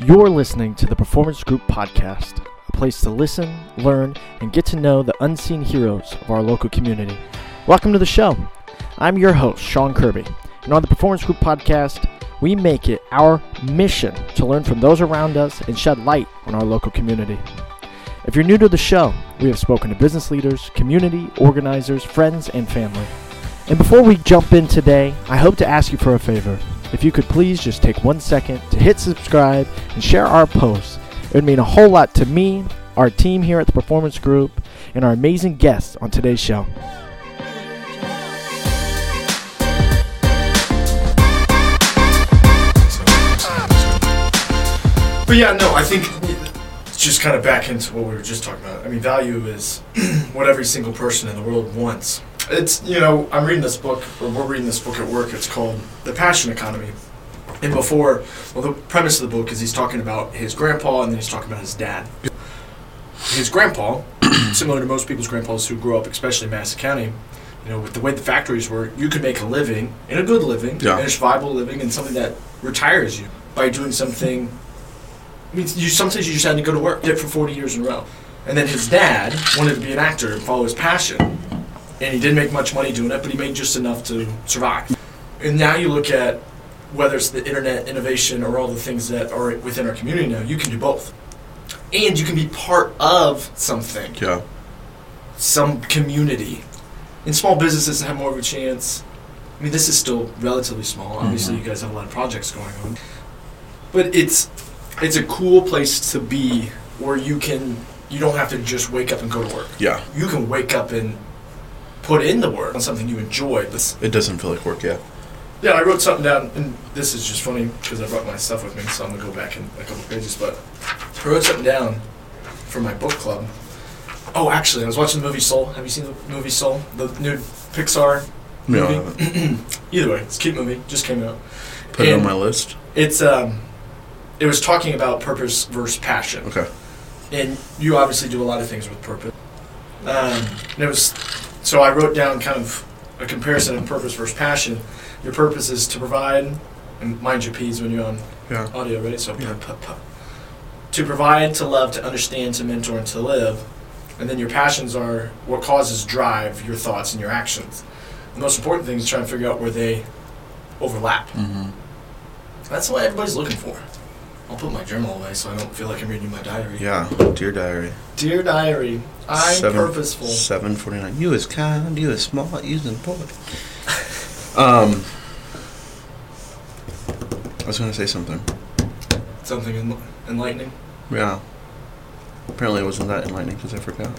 You're listening to the Performance Group Podcast, a place to listen, learn, and get to know the unseen heroes of our local community. Welcome to the show. I'm your host, Sean Kirby, and on the Performance Group Podcast, we make it our mission to learn from those around us and shed light on our local community. If you're new to the show, we have spoken to business leaders, community organizers, friends, and family. And before we jump in today, I hope to ask you for a favor. If you could please just take one second to hit subscribe and share our posts, it would mean a whole lot to me, our team here at the Performance Group, and our amazing guests on today's show. But yeah, no, I think it's just kind of back into what we were just talking about. I mean, value is what every single person in the world wants. It's, you know, I'm reading this book, or we're reading this book at work. It's called The Passion Economy. And before, well, the premise of the book is he's talking about his grandpa and then he's talking about his dad. His grandpa, similar to most people's grandpas who grew up, especially in Madison County, you know, with the way the factories were, you could make a living, and a good living, Yeah. and a survivable living, and something that retires you by doing something. I mean, you sometimes you just had to go to work, did it for 40 years in a row. And then his dad wanted to be an actor and follow his passion. And he didn't make much money doing it, but he made just enough to survive. And now you look at whether it's the internet innovation or all the things that are within our community now, you can do both. And you can be part of something Yeah. some community. And small businesses have more of a chance. I mean, this is still relatively small. Obviously, Mhm. you guys have a lot of projects going on, but it's it's a cool place to be where you can you don't have to just wake up and go to work. Yeah. You can wake up and put in the work on something you enjoy. But It doesn't feel like work, yeah. yeah, I wrote something down, and this is just funny because I brought my stuff with me, so I'm gonna go back in a couple pages. But I wrote something down for my book club. Oh, actually, I was watching the movie Soul. Have you seen the movie Soul? The new Pixar No, movie. Either way, it's a cute movie. Just came out. put it on And my list. It's um, it was talking about purpose versus passion, Okay. and you obviously do a lot of things with purpose. Um, and it was so I wrote down kind of a comparison of purpose versus passion. Your purpose is to provide, and mind your P's when you're on Yeah. audio, right? So Yeah. puh, puh, puh. to provide, to love, to understand, to mentor, and to live. And then your passions are what causes drive your thoughts and your actions. The most important thing is trying to figure out where they overlap. Mm-hmm. That's what everybody's looking for. I'll put my journal away so I don't feel like I'm reading my diary. Yeah. Dear diary. Dear diary, I'm Seven- purposeful. Seven forty nine. You is kind. You is smart. You is important. Um. I was gonna say something. Something en- enlightening. Yeah. Apparently, it wasn't that enlightening because I forgot.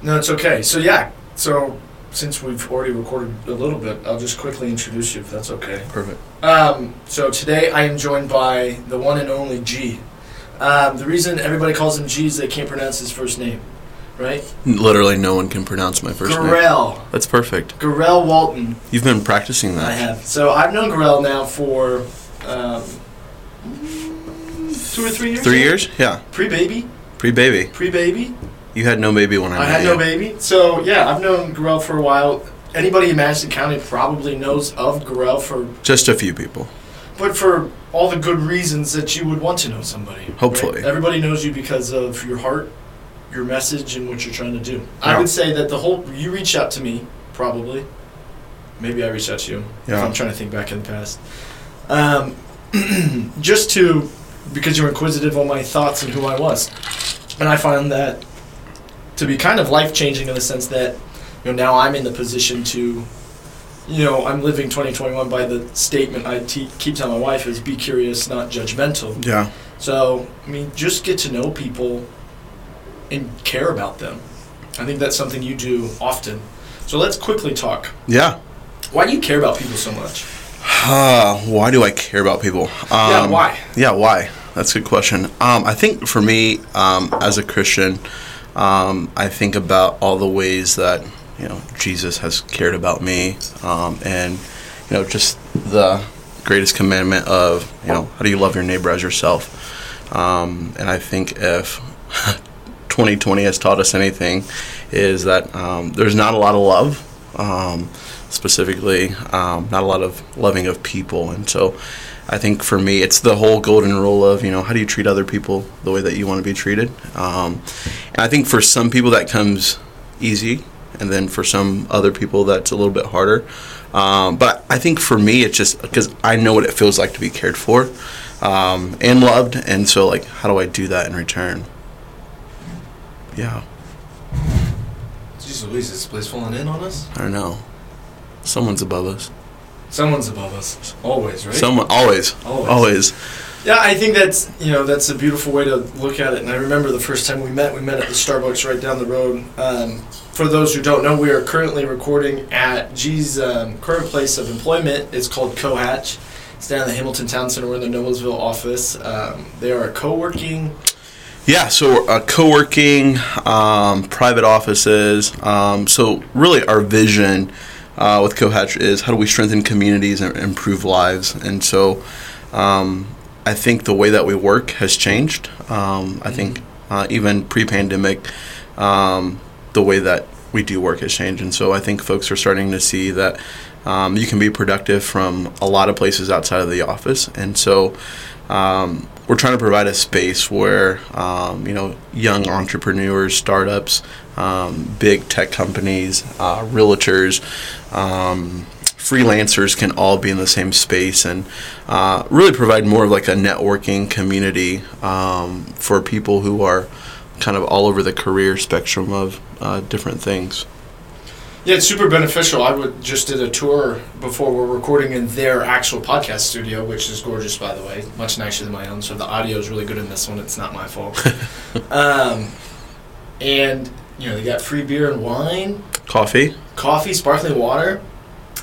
No, it's okay. So yeah, so since we've already recorded a little bit, I'll just quickly introduce you if that's okay. Perfect. Um, so today I am joined by the one and only G. Um, the reason everybody calls him G is they can't pronounce his first name, right? Literally, no one can pronounce my first name. Garel. That's perfect. Garel Walton. You've been practicing that. I have. So I've known Garel now for um, two or three years. Three years? Yeah. Pre-baby. Pre-baby. Pre-baby. You had no baby when I, I had no you. baby. So yeah, I've known Garel for a while. Anybody in Madison County probably knows of Garel for, Just a few people. but for all the good reasons that you would want to know somebody. right? Hopefully. everybody knows you because of your heart, your message, and what you're trying to do. I would say that the whole you reached out to me probably. Maybe I reached out to you. If Yeah. I'm trying to think back in the past. Um, just to because you were inquisitive on my thoughts and who I was, and I find that to be kind of life changing in the sense that you know now I'm in the position to. You know, I'm living 2021 by the statement I te- keep telling my wife is be curious, not judgmental. Yeah. So, I mean, just get to know people and care about them. I think that's something you do often. So let's quickly talk. Yeah. Why do you care about people so much? Uh, why do I care about people? Um, yeah, why? Yeah, why? That's a good question. Um, I think for me, um, as a Christian, um, I think about all the ways that you know Jesus has cared about me, um, and you know just the greatest commandment of you know how do you love your neighbor as yourself? Um, and I think if 2020 has taught us anything, is that um, there's not a lot of love. Um, specifically, um, not a lot of loving of people, and so I think for me, it's the whole golden rule of you know how do you treat other people the way that you want to be treated. Um, and I think for some people that comes easy, and then for some other people that's a little bit harder. Um, but I think for me, it's just because I know what it feels like to be cared for um, and loved, and so like, how do I do that in return? Yeah, Jeez Louise, is this place falling in on us? I don't know. Someone's above us. Someone's above us. Always, right? Someone always, Always. always. Yeah, I think that's you know that's a beautiful way to look at it. And I remember the first time we met, we met at the Starbucks right down the road. Um, for those who don't know, we are currently recording at G's um, current place of employment. It's called Cohatch. It's down in the Hamilton Town Center. We're in the Noblesville office. Um, they are a co-working. Yeah, so uh, co-working, um, private offices. Um, so really, our vision uh, with Cohatch is how do we strengthen communities and improve lives. And so, um, I think the way that we work has changed. Um, I think uh, even pre-pandemic, um, the way that we do work has changed. And so, I think folks are starting to see that. Um, you can be productive from a lot of places outside of the office, and so um, we're trying to provide a space where um, you know young entrepreneurs, startups, um, big tech companies, uh, realtors, um, freelancers can all be in the same space and uh, really provide more of like a networking community um, for people who are kind of all over the career spectrum of uh, different things. Yeah, it's super beneficial. I would just did a tour before we're recording in their actual podcast studio, which is gorgeous, by the way, much nicer than my own. So the audio is really good in this one. It's not my fault. um, and you know they got free beer and wine, Coffee. coffee, sparkling water,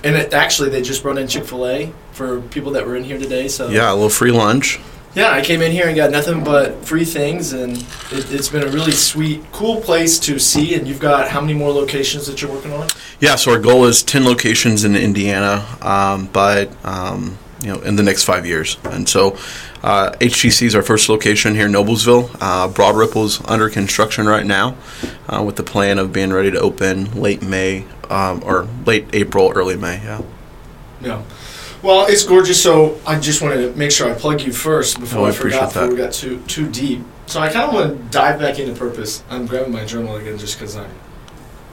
and it, actually they just brought in Chick Fil A for people that were in here today. So Yeah, a little free lunch. yeah, I came in here and got nothing but free things, and it, it's been a really sweet, cool place to see. And you've got how many more locations that you're working on? Yeah, so our goal is 10 locations in Indiana, um, but um, you know, in the next five years. And so, uh, HTC is our first location here in Noblesville. Uh, Broad Ripple's under construction right now, uh, with the plan of being ready to open late May um, or late April, early May. Yeah. Yeah. Well, it's gorgeous. So I just wanted to make sure I plug you first before Oh, I I forgot before we got too too deep. So I kind of want to dive back into purpose. I'm grabbing my journal again just because I'm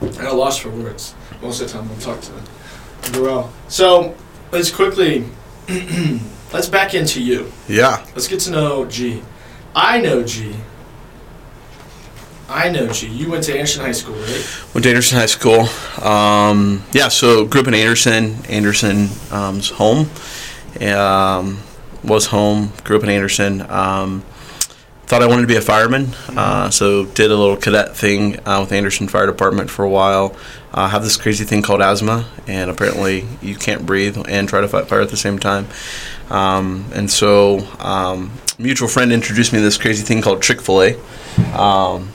at a loss for words. Most of the time, we'll talk to Burrell. So let's quickly let's back into you. Yeah. Let's get to know G. I know G. I know G. You went to Anderson High School, right? Went to Anderson High School. Um, yeah, so grew up in Anderson. Anderson's um, home. Um, was home. Grew up in Anderson. Um, thought I wanted to be a fireman, uh, so did a little cadet thing uh, with Anderson Fire Department for a while. Uh, have this crazy thing called asthma, and apparently you can't breathe and try to fight fire at the same time. Um, and so, um, mutual friend introduced me to this crazy thing called Chick Fil A. Um,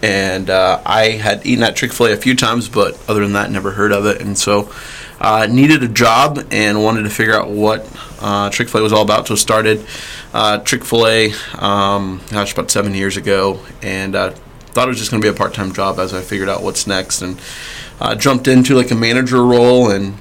and uh, I had eaten at Chick Fil A a few times, but other than that, never heard of it. And so, uh, needed a job and wanted to figure out what uh, Chick Fil A was all about. So I started uh, Chick Fil A, um, gosh, about seven years ago, and uh, thought it was just going to be a part time job as I figured out what's next, and uh, jumped into like a manager role and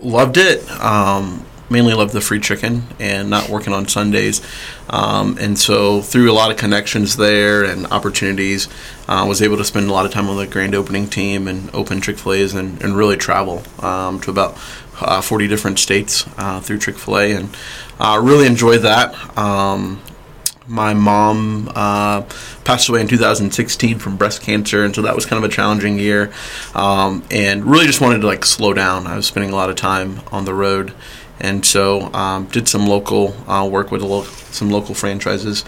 loved it. Um, mainly loved the free chicken and not working on Sundays. Um, and so, through a lot of connections there and opportunities, uh, was able to spend a lot of time on the grand opening team and open Chick fil A's and, and really travel um, to about uh, 40 different states uh, through Chick fil A and uh, really enjoyed that. Um, my mom uh, passed away in 2016 from breast cancer, and so that was kind of a challenging year. Um, and really just wanted to like slow down. I was spending a lot of time on the road, and so um, did some local uh, work with lo- some local franchises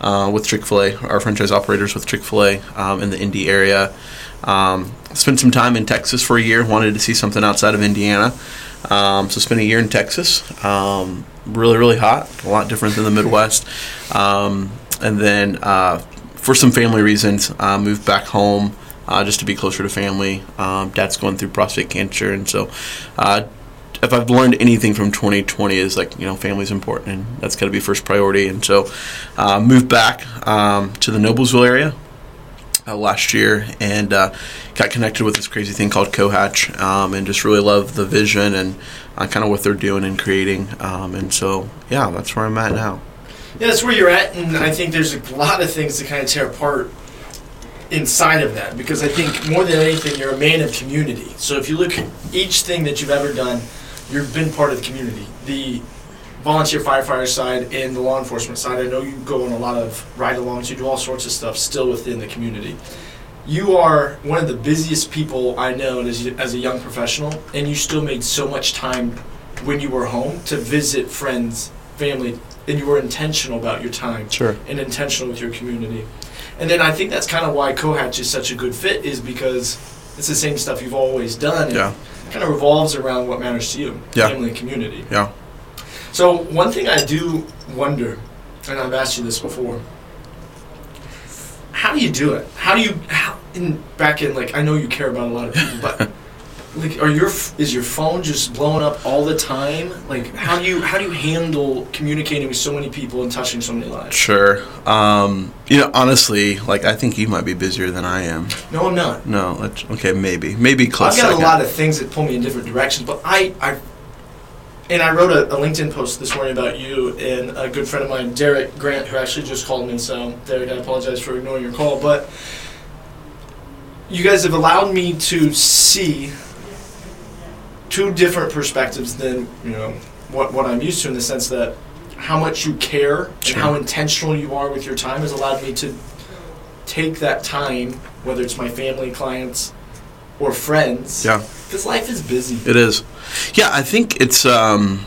uh, with Chick Fil A, our franchise operators with Chick Fil A um, in the Indy area. Um, spent some time in Texas for a year. Wanted to see something outside of Indiana, um, so spent a year in Texas. Um, really, really hot. A lot different than the Midwest. Um, and then, uh, for some family reasons, uh, moved back home uh, just to be closer to family. Um, dad's going through prostate cancer, and so. Uh, if I've learned anything from 2020 is like you know family's important and that's got to be first priority and so uh, moved back um, to the Noblesville area uh, last year and uh, got connected with this crazy thing called Cohatch um, and just really love the vision and uh, kind of what they're doing and creating. Um, and so, yeah, that's where I'm at now. Yeah, that's where you're at, and I think there's a lot of things to kind of tear apart inside of that because I think more than anything, you're a man of community. So if you look at each thing that you've ever done, you've been part of the community. The volunteer firefighter side and the law enforcement side, I know you go on a lot of ride alongs, you do all sorts of stuff still within the community. You are one of the busiest people I know as, as a young professional, and you still made so much time when you were home to visit friends, family, and you were intentional about your time Sure. and intentional with your community. And then I think that's kind of why Cohatch is such a good fit, is because it's the same stuff you've always done. And Yeah. Kind of revolves around what matters to you, Yeah. family and community. Yeah. So one thing I do wonder, and I've asked you this before, how do you do it? How do you how in back in like I know you care about a lot of people, but like are your is your phone just blowing up all the time? Like how do you how do you handle communicating with so many people and touching so many lives? Sure. Um, you know, honestly, like I think you might be busier than I am. No, I'm not. No, okay, maybe, maybe close. I've got second. a lot of things that pull me in different directions, but I, I and I wrote a, a LinkedIn post this morning about you and a good friend of mine, Derek Grant, who actually just called me. So, Derek, I apologize for ignoring your call, but you guys have allowed me to see two different perspectives than you know what what I'm used to in the sense that how much you care Sure. and how intentional you are with your time has allowed me to take that time, whether it's my family, clients, or friends. Yeah. Because life is busy. It is. Yeah, I think it's um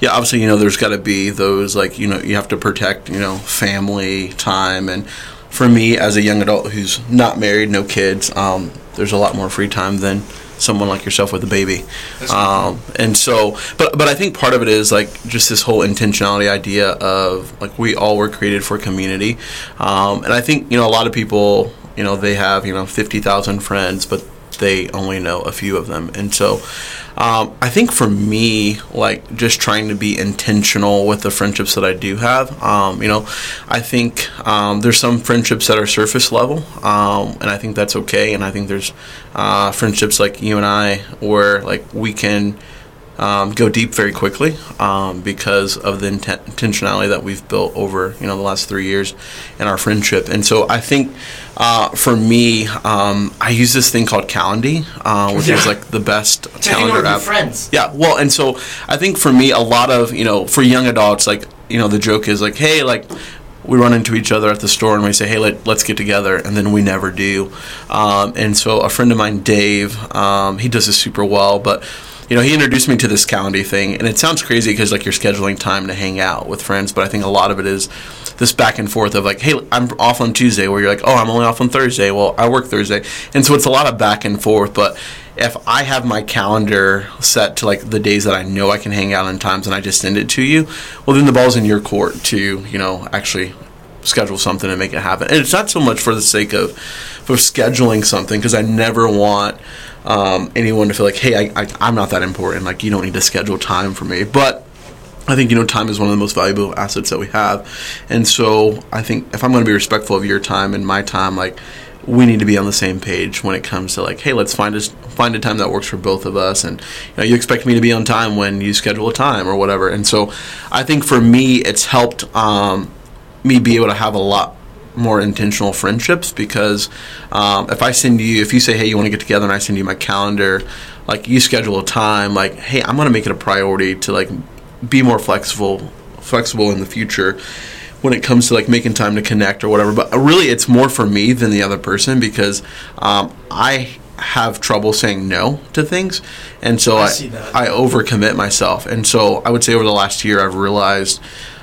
yeah, obviously, you know, there's got to be those like, you know, you have to protect, you know, family time and for me as a young adult who's not married, no kids, um there's a lot more free time than someone like yourself with a baby. Um, and so, but but I think part of it is like just this whole intentionality idea of like we all were created for community, um, and I think you know a lot of people you know they have you know fifty thousand friends, but they only know a few of them, and so. Um, I think for me, like just trying to be intentional with the friendships that I do have. Um, you know, I think um, there's some friendships that are surface level, um, and I think that's okay. And I think there's uh, friendships like you and I, where like we can um, go deep very quickly um, because of the inten- intentionality that we've built over you know the last three years in our friendship. And so I think uh, for me, um, I use this thing called Calendly, uh, which is like the best To hang out calendar app. friends. Yeah, well, and so I think for me, a lot of you know, for young adults, like you know, the joke is like, hey, like we run into each other at the store and we say, hey, let, let's get together, and then we never do. Um, and so a friend of mine, Dave, um, he does this super well, but. You know, he introduced me to this Calendly thing, and it sounds crazy because like you're scheduling time to hang out with friends, but I think a lot of it is this back and forth of like, hey, I'm off on Tuesday, where you're like, oh, I'm only off on Thursday. Well, I work Thursday, and so it's a lot of back and forth. But if I have my calendar set to like the days that I know I can hang out and times, and I just send it to you, well, then the ball's in your court to you know actually schedule something and make it happen. And it's not so much for the sake of for scheduling something because I never want um, anyone to feel like, hey, I, I, I'm not that important. Like you don't need to schedule time for me, but. I think you know time is one of the most valuable assets that we have, and so I think if I'm going to be respectful of your time and my time, like we need to be on the same page when it comes to like, hey, let's find a find a time that works for both of us, and you know, you expect me to be on time when you schedule a time or whatever, and so I think for me, it's helped um, me be able to have a lot more intentional friendships because um, if I send you, if you say, hey, you want to get together, and I send you my calendar, like you schedule a time, like, hey, I'm going to make it a priority to like be more flexible, flexible in the future when it comes to like making time to connect or whatever. But really, it's more for me than the other person because um, I have trouble saying no to things, and so I I. I overcommit myself. And so I would say over the last year, I've realized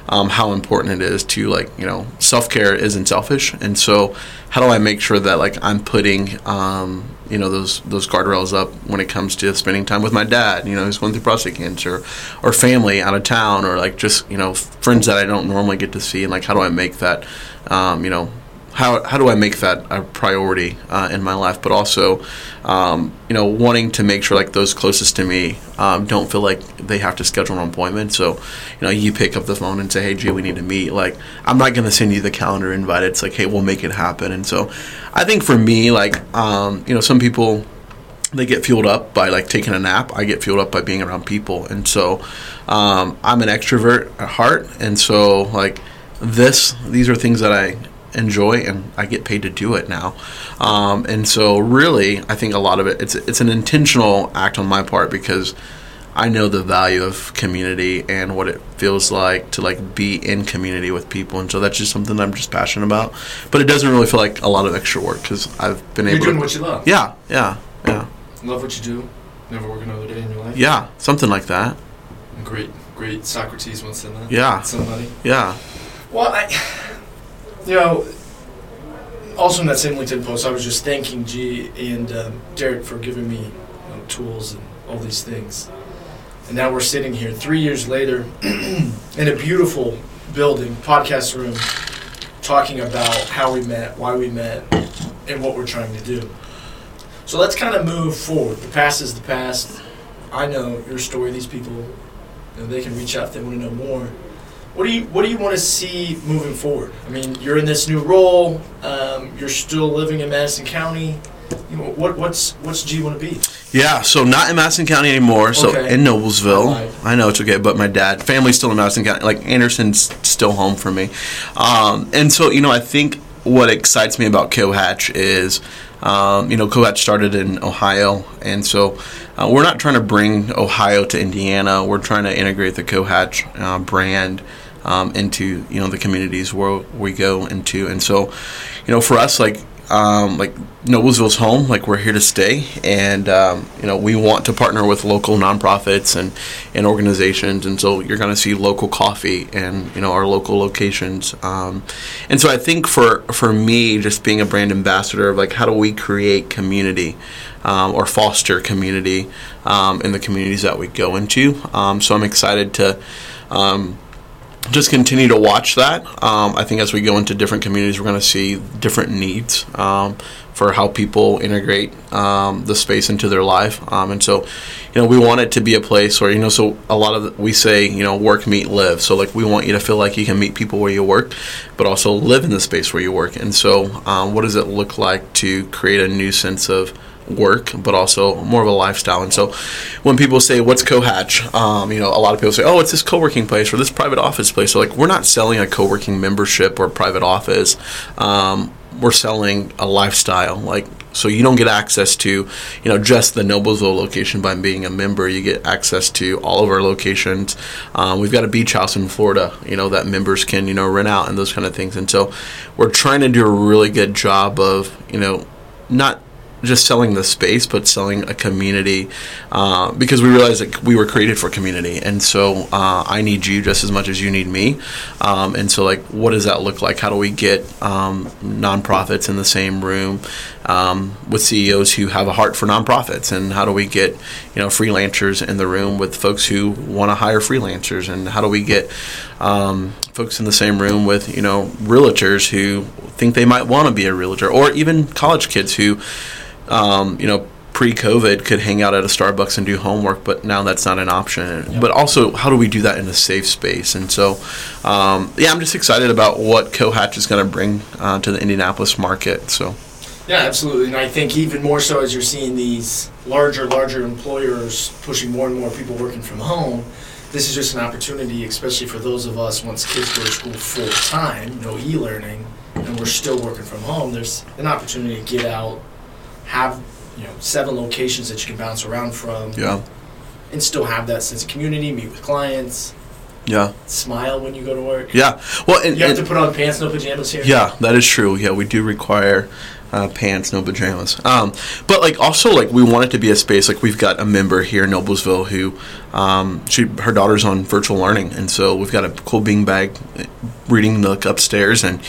um, how important it is to like you know self care isn't selfish, and so how do I make sure that like I'm putting um, you know those those guardrails up when it comes to spending time with my dad, you know, who's going through prostate cancer, or family out of town, or like just you know friends that I don't normally get to see, and like how do I make that um, you know how, how do I make that a priority uh, in my life, but also, um, you know, wanting to make sure like those closest to me um, don't feel like they have to schedule an appointment. So, you know, you pick up the phone and say, "Hey, G, we need to meet." Like, I'm not going to send you the calendar invite. It's like, "Hey, we'll make it happen." And so, I think for me, like, um, you know, some people they get fueled up by like taking a nap. I get fueled up by being around people, and so um, I'm an extrovert at heart, and so like this, these are things that I enjoy and I get paid to do it now. Um, and so really, I think a lot of it it's it's an intentional act on my part because I know the value of community and what it feels like to like be in community with people, and so that's just something I'm just passionate about. But it doesn't really feel like a lot of extra work because I've been You're able. doing to, what you love. yeah, yeah, yeah, Love what you do. Never work another day in your life. yeah, something like that. Great, great. Socrates once said that. Yeah. Somebody. Yeah, Well, I, you know, also in that same LinkedIn post, I was just thanking G and um, Derek for giving me you know, tools and all these things. And now we're sitting here three years later in a beautiful building, podcast room, talking about how we met, why we met, and what we're trying to do. So let's kind of move forward. The past is the past. I know your story. These people, you know, they can reach out if they want to know more. What do you What do you want to see moving forward? I mean, you're in this new role. Um, you're still living in Madison County. You know, what What's What's G want to be? yeah. So not in Madison County anymore. So Okay. in Noblesville. Right. I know it's okay, but my dad, family's still in Madison County. Like Anderson's still home for me, um, and so you know, I think what excites me about Cohatch is, um, you know, Cohatch started in Ohio, and so uh, we're not trying to bring Ohio to Indiana. We're trying to integrate the Cohatch uh, brand. Um, into you know the communities where we go into, and so you know for us like um, like Noblesville's home. Like we're here to stay, and um, you know we want to partner with local nonprofits and and organizations. And so you're going to see local coffee and you know our local locations. Um, and so I think for for me, just being a brand ambassador of like how do we create community um, or foster community um, in the communities that we go into. Um, so I'm excited to. Just continue to watch that. Um, I think as we go into different communities, we're going to see different needs um, for how people integrate um, the space into their life. Um, and so, you know, we want it to be a place where, you know, so a lot of the, we say, you know, work, meet, live. So, like, we want you to feel like you can meet people where you work, but also live in the space where you work. And so, um, what does it look like to create a new sense of work, but also more of a lifestyle. And so, when people say, "What's CoHatch?" Um, you know, a lot of people say, "Oh, it's this co-working place or this private office place." So, like, we're not selling a co-working membership or private office. Um, we're selling a lifestyle. Like, so you don't get access to, you know, just the Noblesville location by being a member. You get access to all of our locations. Um, we've got a beach house in Florida, you know, that members can, you know, rent out and those kind of things. And so, we're trying to do a really good job of, you know, not just selling the space, but selling a community uh, because we realized that we were created for community, and so uh, I need you just as much as you need me. Um, and so, like, what does that look like? How do we get um, nonprofits in the same room um, with CEOs who have a heart for nonprofits, and how do we get you know freelancers in the room with folks who want to hire freelancers, and how do we get um, folks in the same room with you know realtors who think they might want to be a realtor, or even college kids who um, you know, pre-COVID could hang out at a Starbucks and do homework, but now that's not an option. But also, how do we do that in a safe space? And so, um, yeah, I'm just excited about what CoHatch is going to bring uh, to the Indianapolis market. So, Yeah, absolutely. And I think even more so as you're seeing these larger, larger employers pushing more and more people working from home, this is just an opportunity, especially for those of us once kids go to school full time, no e learning, and we're still working from home. There's an opportunity to get out, have you know seven locations that you can bounce around from, yeah, and still have that sense of community, meet with clients, yeah, smile when you go to work. yeah. Well, and, You have and- to put on pants, no pajamas here. Yeah, that is true. Yeah, we do require uh, pants, no pajamas. Um, but like also like we want it to be a space like we've got a member here in Noblesville who um, she her daughter's on virtual learning, and so we've got a cool bean bag reading nook upstairs, and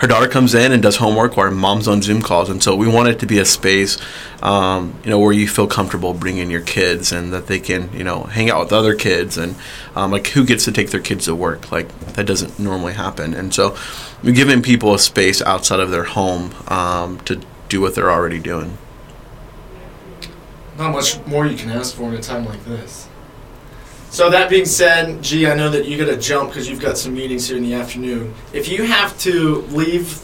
her daughter comes in and does homework while mom's on Zoom calls, and so we want it to be a space, um, you know, where you feel comfortable bringing your kids and that they can, you know, hang out with other kids and um, like who gets to take their kids to work? Like that doesn't normally happen, and so giving people a space outside of their home um, to do what they're already doing. Not much more you can ask for in a time like this. So that being said, G, I know that you got to jump because you've got some meetings here in the afternoon. If you have to leave,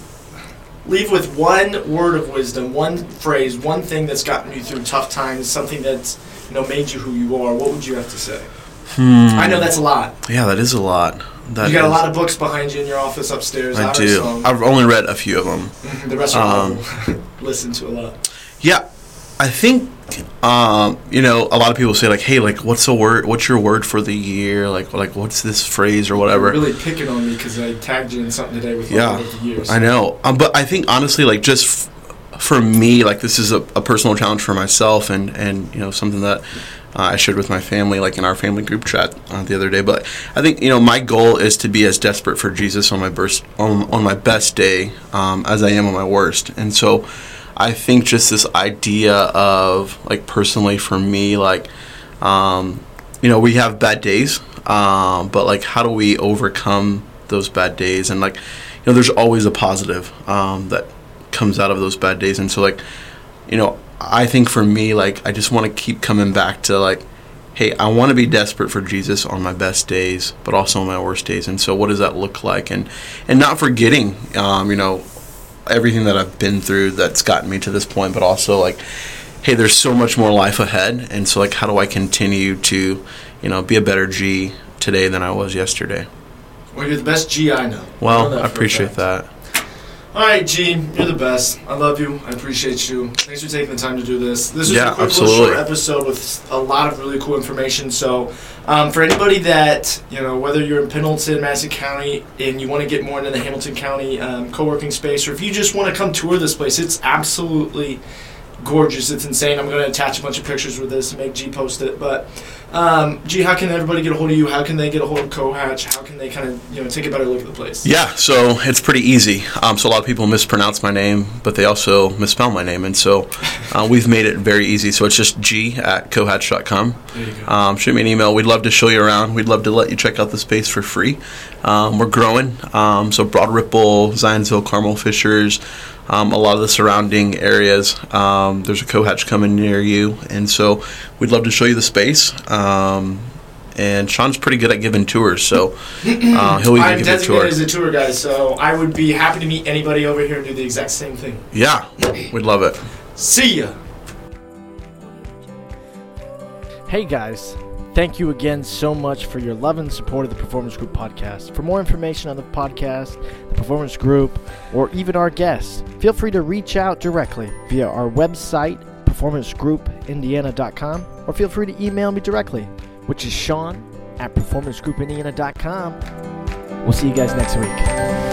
leave with one word of wisdom, one phrase, one thing that's gotten you through tough times, something that's you know made you who you are, what would you have to say? Hmm. I know that's a lot. Yeah, that is a lot. That you got a lot of books behind you in your office upstairs. I do. Some. I've only read a few of them. mhm, the rest of um, them listen to a lot. Yeah, I think um, you know a lot of people say like, "Hey, like, what's the word? What's your word for the year? Like, like, what's this phrase or whatever?" You're really picking on me because I tagged you in something today with Yeah, yeah, the years. I know, um, but I think honestly, like, just f- for me, like, this is a, a personal challenge for myself, and and you know something that. Uh, I shared with my family, like in our family group chat uh, the other day. But I think you know my goal is to be as desperate for Jesus on my burst on, on my best day um, as I am on my worst. And so I think just this idea of like personally for me, like um, you know we have bad days, um, but like how do we overcome those bad days? And like you know there's always a positive um, that comes out of those bad days. And so like you know I think for me like I just want to keep coming back to like hey, I want to be desperate for Jesus on my best days, but also on my worst days. And so, what does that look like? And and not forgetting, um, you know, everything that I've been through that's gotten me to this point, but also like, hey, there's so much more life ahead. And so, like, how do I continue to, you know, be a better G today than I was yesterday? Well, you're the best G I know. know Well, I for a appreciate that. All right, G, you're the best. I love you. I appreciate you. Thanks for taking the time to do this. This is Yeah, a quick absolutely. little short episode with a lot of really cool information. So, um, for anybody that you know, whether you're in Pendleton, Madison County, and you want to get more into the Hamilton County um, co-working space, or if you just want to come tour this place, it's absolutely gorgeous. It's insane. I'm going to attach a bunch of pictures with this and make G post it. But um, G, how can everybody get a hold of you? How can they get a hold of Cohatch? How can they kind of you know take a better look at the place? Yeah, so it's pretty easy. Um, so a lot of people mispronounce my name, but they also misspell my name, and so uh, we've made it very easy. So it's just g at cohatch.com. There you go. Um, shoot me an email. We'd love to show you around. We'd love to let you check out the space for free. Um, we're growing. Um, so Broad Ripple, Zionsville, Carmel Fishers, um, a lot of the surrounding areas. Um, there's a cohatch coming near you, and so we'd love to show you the space. Um, and Sean's pretty good at giving tours, so uh, he'll even I'm give you a tour. designated as a tour guide, so I would be happy to meet anybody over here and do the exact same thing. Yeah, we'd love it. See ya. Hey guys, thank you again so much for your love and support of the Performance Group podcast. For more information on the podcast, the Performance Group, or even our guests, feel free to reach out directly via our website, performancegroupindiana.com, or feel free to email me directly, which is Sean at performancegroupindiana.com. We'll see you guys next week.